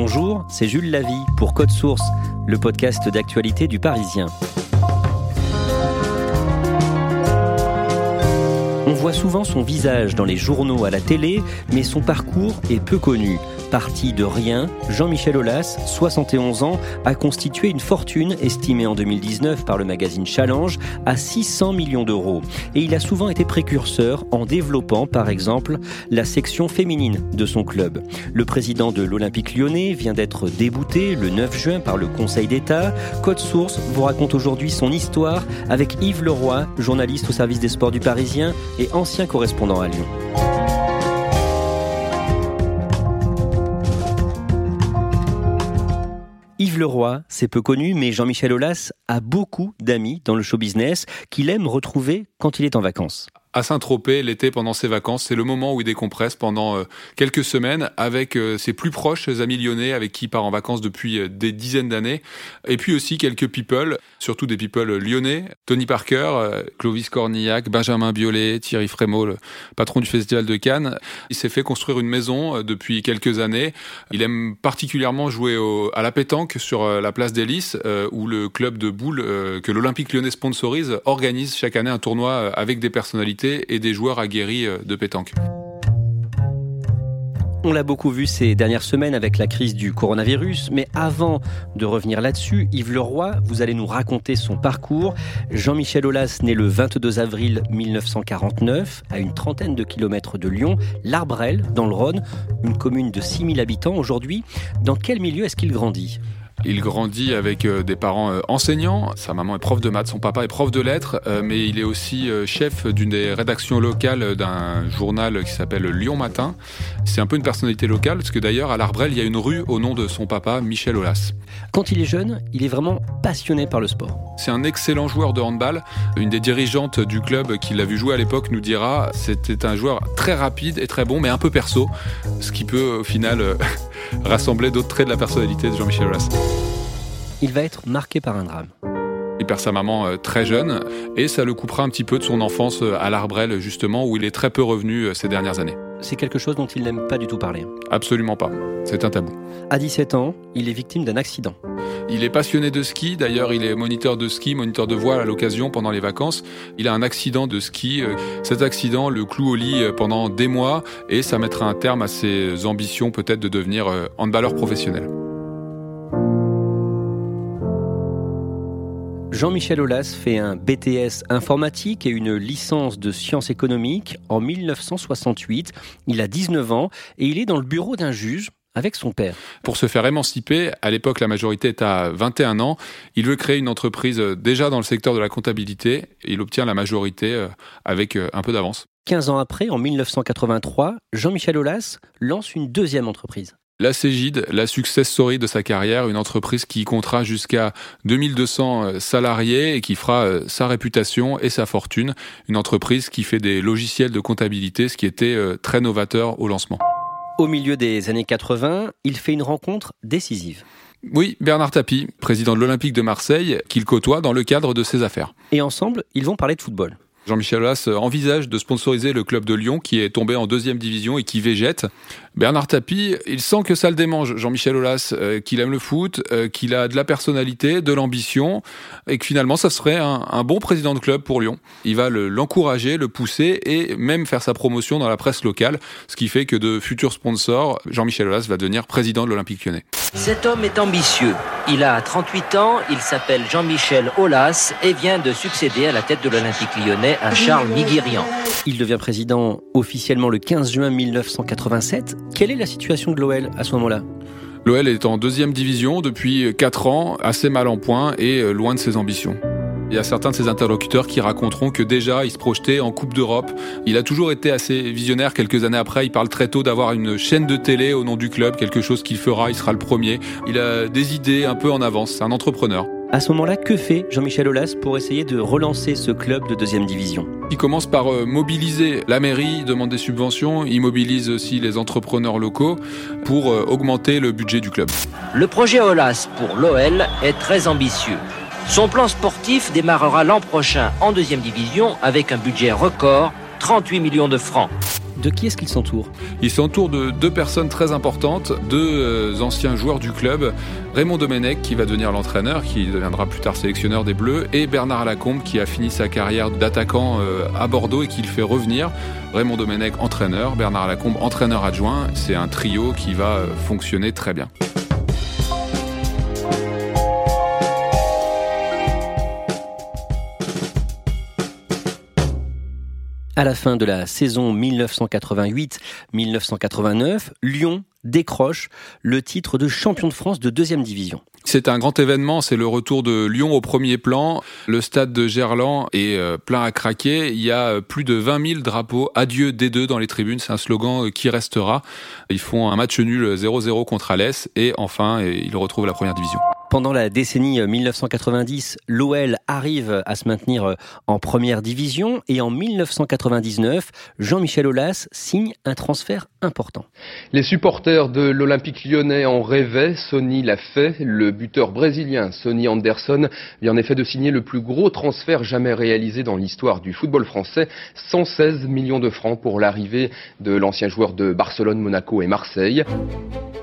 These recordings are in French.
Bonjour, c'est Jules Lavie pour Code Source, le podcast d'actualité du Parisien. On voit souvent son visage dans les journaux à la télé, mais son parcours est peu connu. Parti de rien, Jean-Michel Aulas, 71 ans, a constitué une fortune estimée en 2019 par le magazine Challenge à 600 millions d'euros. Et il a souvent été précurseur en développant, par exemple, la section féminine de son club. Le président de l'Olympique lyonnais vient d'être débouté le 9 juin par le Conseil d'État. Code Source vous raconte aujourd'hui son histoire avec Yves Leroy, journaliste au service des sports du Parisien et ancien correspondant à Lyon. Yves Leroy, c'est peu connu, mais Jean-Michel Aulas a beaucoup d'amis dans le show business qu'il aime retrouver quand il est en vacances à Saint-Tropez l'été pendant ses vacances. C'est le moment où il décompresse pendant euh, quelques semaines avec euh, ses plus proches amis lyonnais avec qui il part en vacances depuis euh, des dizaines d'années. Et puis aussi quelques people, surtout des people lyonnais. Tony Parker, Clovis Cornillac, Benjamin Biolay, Thierry Frémaux, le patron du Festival de Cannes. Il s'est fait construire une maison depuis quelques années. Il aime particulièrement jouer à la pétanque sur la place des Lys où le club de boules que l'Olympique lyonnais sponsorise organise chaque année un tournoi avec des personnalités et des joueurs aguerris euh, de pétanque. On l'a beaucoup vu ces dernières semaines avec la crise du coronavirus, mais avant de revenir là-dessus, Yves Leroy, vous allez nous raconter son parcours. Jean-Michel Aulas naît le 22 avril 1949 à une trentaine de kilomètres de Lyon, l'Arbrel, dans le Rhône, une commune de 6000 habitants aujourd'hui. Dans quel milieu est-ce qu'il grandit? Il grandit avec euh, des parents euh, enseignants. Sa maman est prof de maths, son papa est prof de lettres, euh, mais il est aussi chef d'une des rédactions locales d'un journal qui s'appelle Lyon Matin. C'est un peu une personnalité locale, parce que d'ailleurs, à l'Arbrel, il y a une rue au nom de son papa, Michel Aulas. Quand il est jeune, il est vraiment passionné par le sport. C'est un excellent joueur de handball. Une des dirigeantes du club qui l'a vu jouer à l'époque nous dira c'était un joueur très rapide et très bon, mais un peu perso, ce qui peut au final rassembler d'autres traits de la personnalité de Jean-Michel Aulas. Il va être marqué par un drame. Il perd sa maman euh, très jeune et ça le coupera un petit peu de son enfance euh, à l'Arbrel justement où il est très peu revenu euh, ces dernières années. C'est quelque chose dont il n'aime pas du tout parler. Absolument pas. C'est un tabou. À 17 ans, il est victime d'un accident. Il est passionné de ski, d'ailleurs il est moniteur de ski, moniteur de voile à l'occasion pendant les vacances. Il a un accident de ski. Cet accident le cloue au lit pendant des mois et ça mettra un terme à ses ambitions peut-être de devenir handballeur professionnel. Jean-Michel Aulas fait un BTS informatique et une licence de sciences économiques en 1968. Il a 19 ans et il est dans le bureau d'un juge avec son père. Pour se faire émanciper, à l'époque la majorité est à 21 ans, il veut créer une entreprise euh, déjà dans le secteur de la comptabilité et il obtient la majorité euh, avec euh, un peu d'avance. 15 ans après, en 1983, Jean-Michel Aulas lance une deuxième entreprise. La Cégide, la success story de sa carrière, une entreprise qui comptera jusqu'à 2200 euh, salariés et qui fera sa réputation et sa fortune. Une entreprise qui fait des logiciels de comptabilité, ce qui était très novateur au lancement. Au milieu des années 80, il fait une rencontre décisive. Oui, Bernard Tapie, président de l'Olympique de Marseille, qu'il côtoie dans le cadre de ses affaires. Et ensemble, ils vont parler de football. Jean-Michel Aulas envisage de sponsoriser le club de Lyon qui est tombé en deuxième division et qui végète. Bernard Tapie, il sent que ça le démange, Jean-Michel Aulas, euh, qu'il aime le foot, euh, qu'il a de la personnalité, de l'ambition, et que finalement, ça serait un, bon président de club pour Lyon. Il va l'encourager, le, pousser, et même faire sa promotion dans la presse locale, ce qui fait que de futurs sponsors, Jean-Michel Aulas va devenir président de l'Olympique lyonnais. Cet homme est ambitieux. Il a 38 ans, il s'appelle Jean-Michel Aulas et vient de succéder à la tête de l'Olympique lyonnais à Charles Miguirian. Il devient président officiellement le 15 juin 1987. Quelle est la situation de l'OL à ce moment-là? L'OL est en deuxième division depuis 4 ans, assez mal en point et loin de ses ambitions. Il y a certains de ses interlocuteurs qui raconteront que déjà il se projetait en Coupe d'Europe. Il a toujours été assez visionnaire. Quelques années après, il parle très tôt d'avoir une chaîne de télé au nom du club, quelque chose qu'il fera, il sera le premier. Il a des idées un peu en avance, c'est un entrepreneur. À ce moment-là, que fait Jean-Michel Aulas pour essayer de relancer ce club de deuxième division? Il commence par euh, mobiliser la mairie, demande des subventions, il mobilise aussi les entrepreneurs locaux pour euh, augmenter le budget du club. Le projet Aulas pour l'OL est très ambitieux. Son plan sportif démarrera l'an prochain en deuxième division avec un budget record, 38 millions de francs. De qui est-ce qu'il s'entoure Il s'entoure de deux personnes très importantes, deux euh, anciens joueurs du club, Raymond Domenech qui va devenir l'entraîneur, qui deviendra plus tard sélectionneur des Bleus, et Bernard Lacombe qui a fini sa carrière d'attaquant euh, à Bordeaux et qui le fait revenir. Raymond Domenech entraîneur, Bernard Lacombe entraîneur adjoint. C'est un trio qui va euh, fonctionner très bien. À la fin de la saison 1988-1989, Lyon décroche le titre de champion de France de deuxième division. C'est un grand événement, c'est le retour de Lyon au premier plan. Le stade de Gerland est euh, plein à craquer. Il y a euh, plus de 20 000 drapeaux Adieu D2 dans les tribunes. C'est un slogan euh, qui restera. Ils font un match nul 0-0 contre Alès et enfin ils retrouvent la première division. Pendant la décennie 1990, l'OL arrive à se maintenir euh, en première division et en 1999, Jean-Michel Aulas signe un transfert important. Les supporters de l'Olympique lyonnais en rêvaient, Sony l'a fait. Le buteur brésilien Sonny Anderson vient en effet de signer le plus gros transfert jamais réalisé dans l'histoire du football français, 116 millions de francs pour l'arrivée de l'ancien joueur de Barcelone, Monaco et Marseille.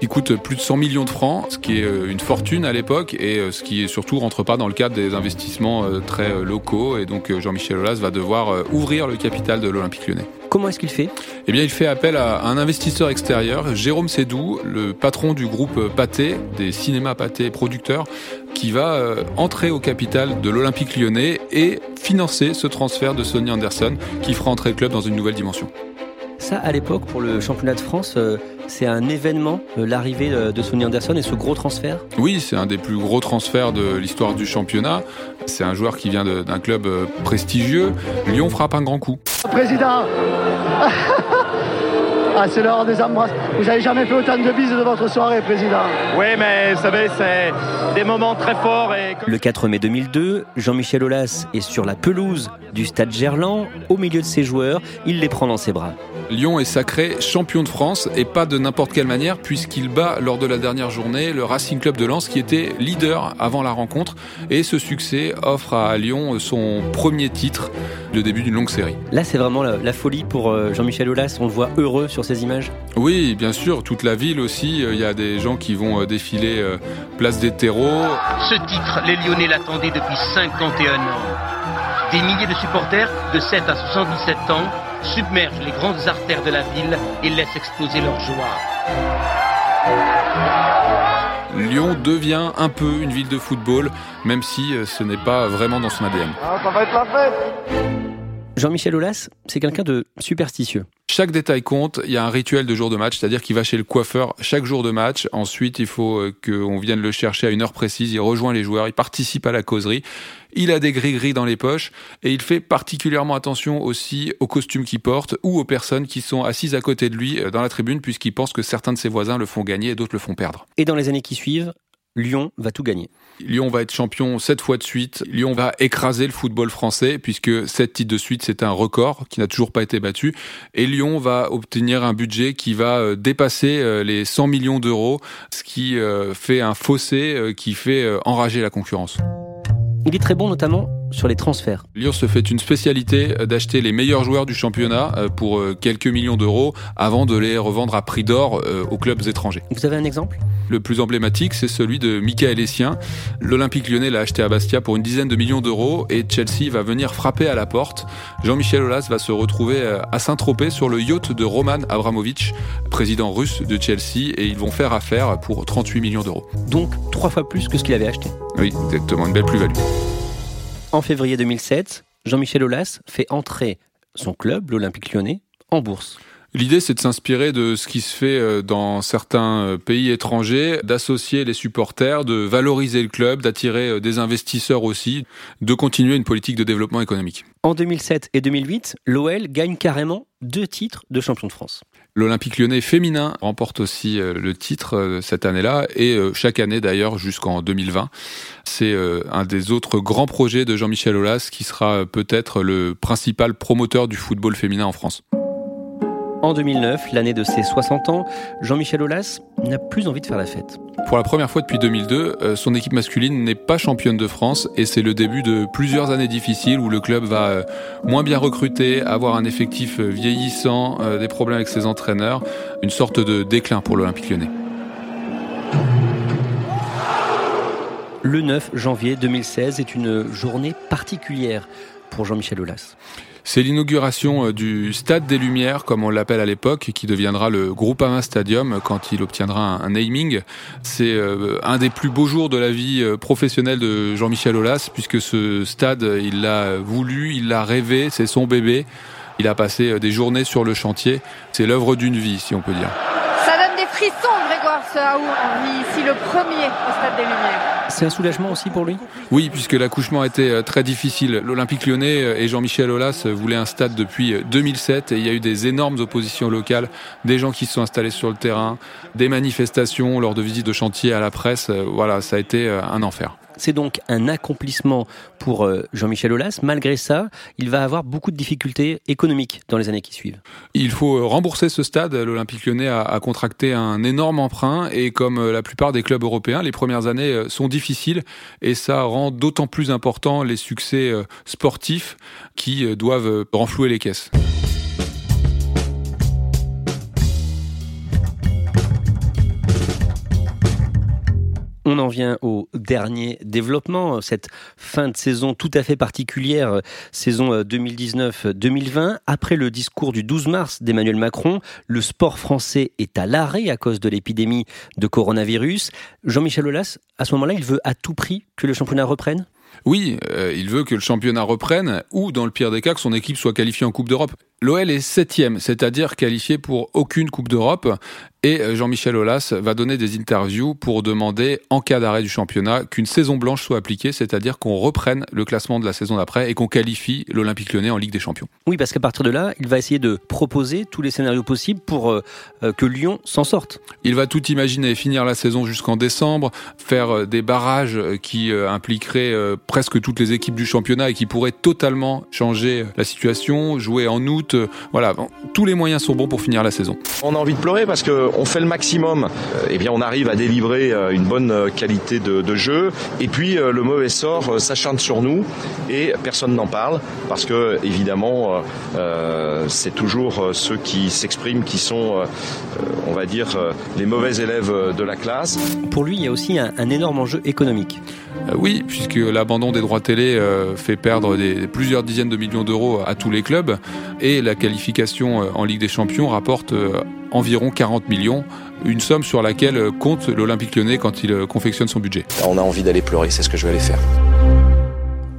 Il coûte plus de 100 millions de francs, ce qui est euh, une fortune à l'époque et euh, ce qui surtout rentre pas dans le cadre des investissements euh, très locaux. Et donc Jean-Michel Aulas va devoir ouvrir le capital de l'Olympique lyonnais. Comment est-ce qu'il fait? Eh bien, il fait appel à un investisseur extérieur, Jérôme Sédou, le patron du groupe Pathé, des cinémas Pathé producteurs, qui va entrer au capital de l'Olympique lyonnais et financer ce transfert de Sonny Anderson qui fera entrer le club dans une nouvelle dimension. Ça, à l'époque, pour le championnat de France, c'est un événement, euh, l'arrivée de Sonny Anderson et ce gros transfert? Oui, c'est un des plus gros transferts de l'histoire du championnat. C'est un joueur qui vient d'un club euh, prestigieux. Lyon frappe un grand coup. Président Ah, c'est l'heure des embrasses. Vous n'avez jamais fait autant de bises de votre soirée, Président. Oui, mais vous savez, c'est des moments très forts. Et... Le 4 mai 2002, Jean-Michel Aulas est sur la pelouse du stade Gerland, au milieu de ses joueurs. Il les prend dans ses bras. Lyon est sacré champion de France et pas de n'importe quelle manière puisqu'il bat lors de la dernière journée le Racing Club de Lens qui était leader avant la rencontre et ce succès offre à Lyon son premier titre, le début d'une longue série. Là c'est vraiment la, folie pour euh, Jean-Michel Aulas, on le voit heureux sur ces images. Oui, bien sûr, toute la ville aussi, il y a des gens qui vont euh, défiler euh, place des terreaux. Ce titre, les Lyonnais l'attendaient depuis 51 ans. Des milliers de supporters de 7 à 77 ans submerge les grandes artères de la ville et laisse exploser leur joie. Lyon devient un peu une ville de football, même si euh, ce n'est pas vraiment dans son ADN. Ah, ça va être la fête Jean-Michel Aulas, c'est quelqu'un de superstitieux. Chaque détail compte. Il y a un rituel de jour de match, c'est-à-dire qu'il va chez le coiffeur chaque jour de match. Ensuite, il faut euh, qu'on vienne le chercher à une heure précise. Il rejoint les joueurs, il participe à la causerie. Il a des gris-gris dans les poches et il fait particulièrement attention aussi aux costumes qu'il porte ou aux personnes qui sont assises à côté de lui euh, dans la tribune puisqu'il pense que certains de ses voisins le font gagner et d'autres le font perdre. Et dans les années qui suivent, Lyon va tout gagner. Lyon va être champion sept fois de suite. Lyon va écraser le football français puisque sept titres de suite, c'est un record qui n'a toujours pas été battu. Et Lyon va obtenir un budget qui va euh, dépasser euh, les 100 millions d'euros, ce qui euh, fait un fossé qui fait enrager la concurrence. Il est très bon notamment sur les transferts. Lyon se fait une spécialité d'acheter les meilleurs joueurs du championnat euh, pour euh, quelques millions d'euros avant de les revendre à prix d'or euh, aux clubs étrangers. Vous avez un exemple? Le plus emblématique, c'est celui de Michael Essien. L'Olympique lyonnais l'a acheté à Bastia pour une dizaine de millions d'euros et Chelsea va venir frapper à la porte. Jean-Michel Aulas va se retrouver à Saint-Tropez sur le yacht de Roman Abramovich, président russe de Chelsea, et ils vont faire affaire pour 38 millions d'euros. Donc trois fois plus que ce qu'il avait acheté. Oui, exactement, une belle plus-value. En février 2007, Jean-Michel Aulas fait entrer son club, l'Olympique lyonnais, en bourse. L'idée, c'est de s'inspirer de ce qui se fait euh, dans certains euh, pays étrangers, d'associer les supporters, de valoriser le club, d'attirer euh, des investisseurs aussi, de continuer une politique de développement économique. En 2007 et 2008, l'OL gagne carrément deux titres de champion de France. L'Olympique lyonnais féminin remporte aussi le titre cette année-là et chaque année d'ailleurs jusqu'en 2020. C'est un des autres grands projets de Jean-Michel Aulas qui sera peut-être le principal promoteur du football féminin en France. En 2009, l'année de ses 60 ans, Jean-Michel Aulas n'a plus envie de faire la fête. Pour la première fois depuis 2002, euh, son équipe masculine n'est pas championne de France et c'est le début de plusieurs années difficiles où le club va euh, moins bien recruter, avoir un effectif euh, vieillissant, des problèmes avec ses entraîneurs, une sorte de déclin pour l'Olympique lyonnais. Le 9 janvier 2016 est une journée particulière pour Jean-Michel Aulas. C'est l'inauguration euh, du Stade des Lumières, comme on l'appelle à l'époque, qui deviendra le Groupama Stadium quand il obtiendra un naming. C'est euh, un des plus beaux jours de la vie euh, professionnelle de Jean-Michel Aulas, puisque ce stade, il l'a voulu, il l'a rêvé, c'est son bébé. Il a passé des journées sur le chantier. C'est l'œuvre d'une vie, si on peut dire. Ça donne des frissons, Vit ici le premier au Stade des Lumières. C'est un soulagement aussi pour lui? Oui, puisque l'accouchement était euh, très difficile. L'Olympique lyonnais euh, et Jean-Michel Aulas euh, voulaient un stade depuis 2007 et il y a eu des énormes oppositions locales, des gens qui se sont installés sur le terrain, des manifestations lors de visites de chantier à la presse. Voilà, ça a été un enfer. C'est donc un accomplissement pour euh, Jean-Michel Aulas. Malgré ça, il va avoir beaucoup de difficultés économiques dans les années qui suivent. Il faut euh, rembourser ce stade. L'Olympique lyonnais a, contracté un énorme emprunt et comme euh, la plupart des clubs européens, les premières années sont difficiles et ça rend d'autant plus important les succès sportifs qui doivent renflouer les caisses. On en vient au dernier développement, cette fin de saison tout à fait particulière, saison 2019-2020. Euh, Après le discours du 12 mars d'Emmanuel Macron, le sport français est à l'arrêt à cause de l'épidémie de coronavirus. Jean-Michel Aulas, à ce moment-là, il veut à tout prix que le championnat reprenne? Oui, euh, il veut que le championnat reprenne ou, dans le pire des cas, que son équipe soit qualifiée en Coupe d'Europe. L'OL est septième, c'est-à-dire qualifié pour aucune Coupe d'Europe. Et euh, Jean-Michel Aulas va donner des interviews pour demander, en cas d'arrêt du championnat, qu'une saison blanche soit appliquée, c'est-à-dire qu'on reprenne le classement de la saison d'après et qu'on qualifie l'Olympique lyonnais en Ligue des Champions. Oui, parce qu'à partir de là, il va essayer de proposer tous les scénarios possibles pour euh, euh, que Lyon s'en sorte. Il va tout imaginer, finir la saison jusqu'en décembre, faire des barrages qui impliqueraient presque toutes les équipes du championnat et qui pourraient totalement changer la situation, jouer en août. Voilà, tous les moyens sont bons pour finir la saison. On a envie de pleurer parce que on fait le maximum, euh, eh bien on arrive à délivrer euh, une bonne euh, qualité de, jeu. Et puis le mauvais sort s'acharne sur nous et personne n'en parle parce que évidemment c'est toujours ceux qui s'expriment qui sont, on va dire, les mauvais élèves de la classe. Pour lui, il y a aussi un, énorme enjeu économique. oui, puisque l'abandon des droits télé fait perdre des, plusieurs dizaines de millions d'euros à tous les clubs et la qualification en Ligue des Champions rapporte environ 40 millions, une somme sur laquelle compte l'Olympique lyonnais quand il confectionne son budget. On a envie d'aller pleurer, c'est ce que je vais aller faire.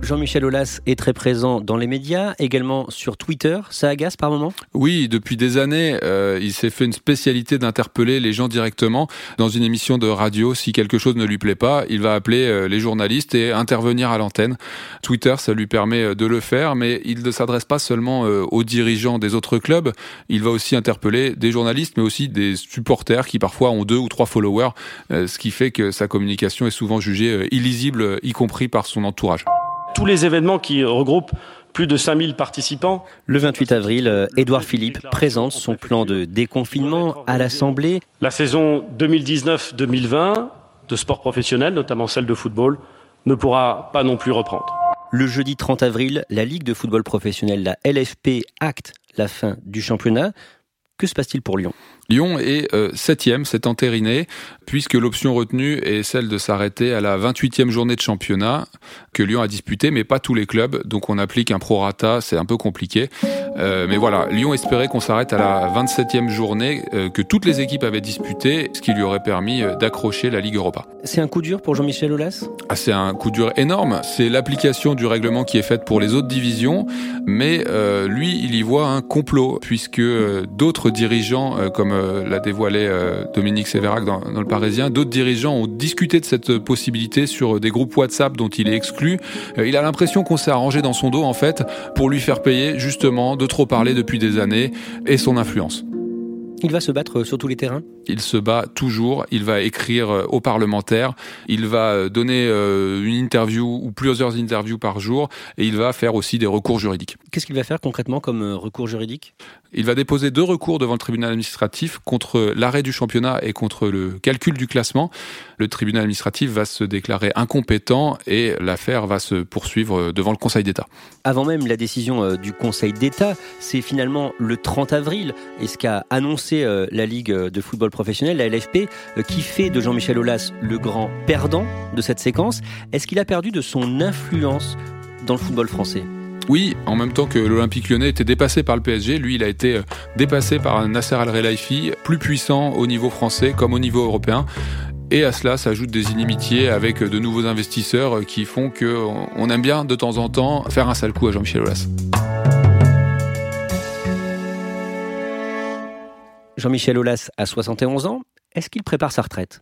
Jean-Michel Aulas est très présent dans les médias, également sur Twitter. Ça agace par moment? Oui, depuis des années, euh, il s'est fait une spécialité d'interpeller les gens directement dans une émission de radio. Si quelque chose ne lui plaît pas, il va appeler euh, les journalistes et intervenir à l'antenne. Twitter, ça lui permet euh, de le faire, mais il ne s'adresse pas seulement aux dirigeants des autres clubs. Il va aussi interpeller des journalistes, mais aussi des supporters qui parfois ont deux ou trois followers, ce qui fait que sa communication est souvent jugée illisible, y compris par son entourage tous les événements qui regroupent plus de 5000 participants. Le 28 avril, euh, Édouard Philippe présente son plan de déconfinement à l'Assemblée. La saison 2019-2020 de sport professionnel, notamment celle de football, ne pourra pas non plus reprendre. Le jeudi 30 avril, la Ligue de football professionnel, la LFP, acte la fin du championnat. Que se passe-t-il pour Lyon? Lyon est euh, septième, c'est entériné, puisque l'option retenue est celle de s'arrêter à la 28e journée de championnat que Lyon a disputé, mais pas tous les clubs, donc on applique un prorata, c'est un peu compliqué. Euh, mais voilà, Lyon espérait qu'on s'arrête à la 27e journée euh, que toutes les équipes avaient disputé, ce qui lui aurait permis d'accrocher la Ligue Europa. C'est un coup dur pour Jean-Michel Aulas? Ah, C'est un coup dur énorme, c'est l'application du règlement qui est faite pour les autres divisions, mais lui, il y voit un complot, puisque d'autres dirigeants comme l'a dévoilé euh, Dominique Sévérac dans, dans, le Parisien. D'autres dirigeants ont discuté de cette possibilité sur des groupes WhatsApp dont il est exclu. Euh, il a l'impression qu'on s'est arrangé dans son dos en fait pour lui faire payer justement de trop parler depuis des années et son influence. Il va se battre sur tous les terrains? Il se bat toujours, il va écrire aux parlementaires, il va donner une interview ou plusieurs interviews par jour et il va faire aussi des recours juridiques. Qu'est-ce qu'il va faire concrètement comme recours juridique? Il va déposer deux recours devant le tribunal administratif contre l'arrêt du championnat et contre le calcul du classement. Le tribunal administratif va se déclarer incompétent et l'affaire va se poursuivre devant le Conseil d'État. Avant même la décision euh, du Conseil d'État, c'est finalement le 30 avril et ce qu'a annoncé euh, la Ligue de football professionnel, la LFP, euh, qui fait de Jean-Michel Aulas le grand perdant de cette séquence. Est-ce qu'il a perdu de son influence dans le football français? Oui, en même temps que l'Olympique lyonnais était dépassé par le PSG, lui il a été euh, dépassé par un Nasser Al-Khelaifi plus puissant au niveau français comme au niveau européen. Et à cela s'ajoutent des inimitiés avec de nouveaux investisseurs qui font qu'on aime bien de temps en temps faire un sale coup à Jean-Michel Aulas. Jean-Michel Aulas a 71 ans. Est-ce qu'il prépare sa retraite?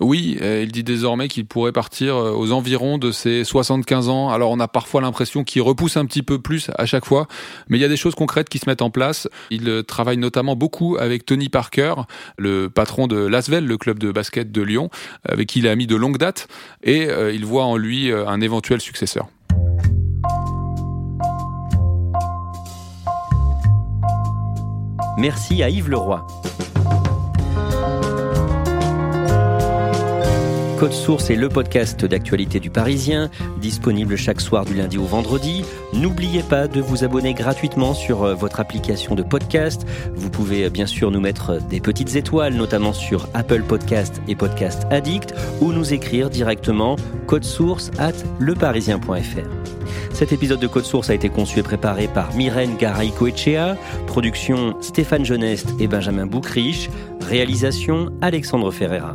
Oui, euh, il dit désormais qu'il pourrait partir euh, aux environs de ses 75 ans. Alors on a parfois l'impression qu'il repousse un petit peu plus à chaque fois, mais il y a des choses concrètes qui se mettent en place. Il euh, travaille notamment beaucoup avec Tony Parker, le patron de Lasvel, le club de basket de Lyon, avec qui il a mis de longue date, et il voit en lui un éventuel successeur. Merci à Yves Leroy. Code Source est le podcast d'actualité du Parisien, disponible chaque soir du lundi au vendredi. N'oubliez pas de vous abonner gratuitement sur euh, votre application de podcast. Vous pouvez euh, bien sûr nous mettre des petites étoiles, notamment sur Apple Podcast et Podcast Addict, ou nous écrire directement code source at leparisien.fr. Cet épisode de Code Source a été conçu et préparé par Myrène Garay-Coechea, production Stéphane Genest et Benjamin Boucriche, réalisation Alexandre Ferreira.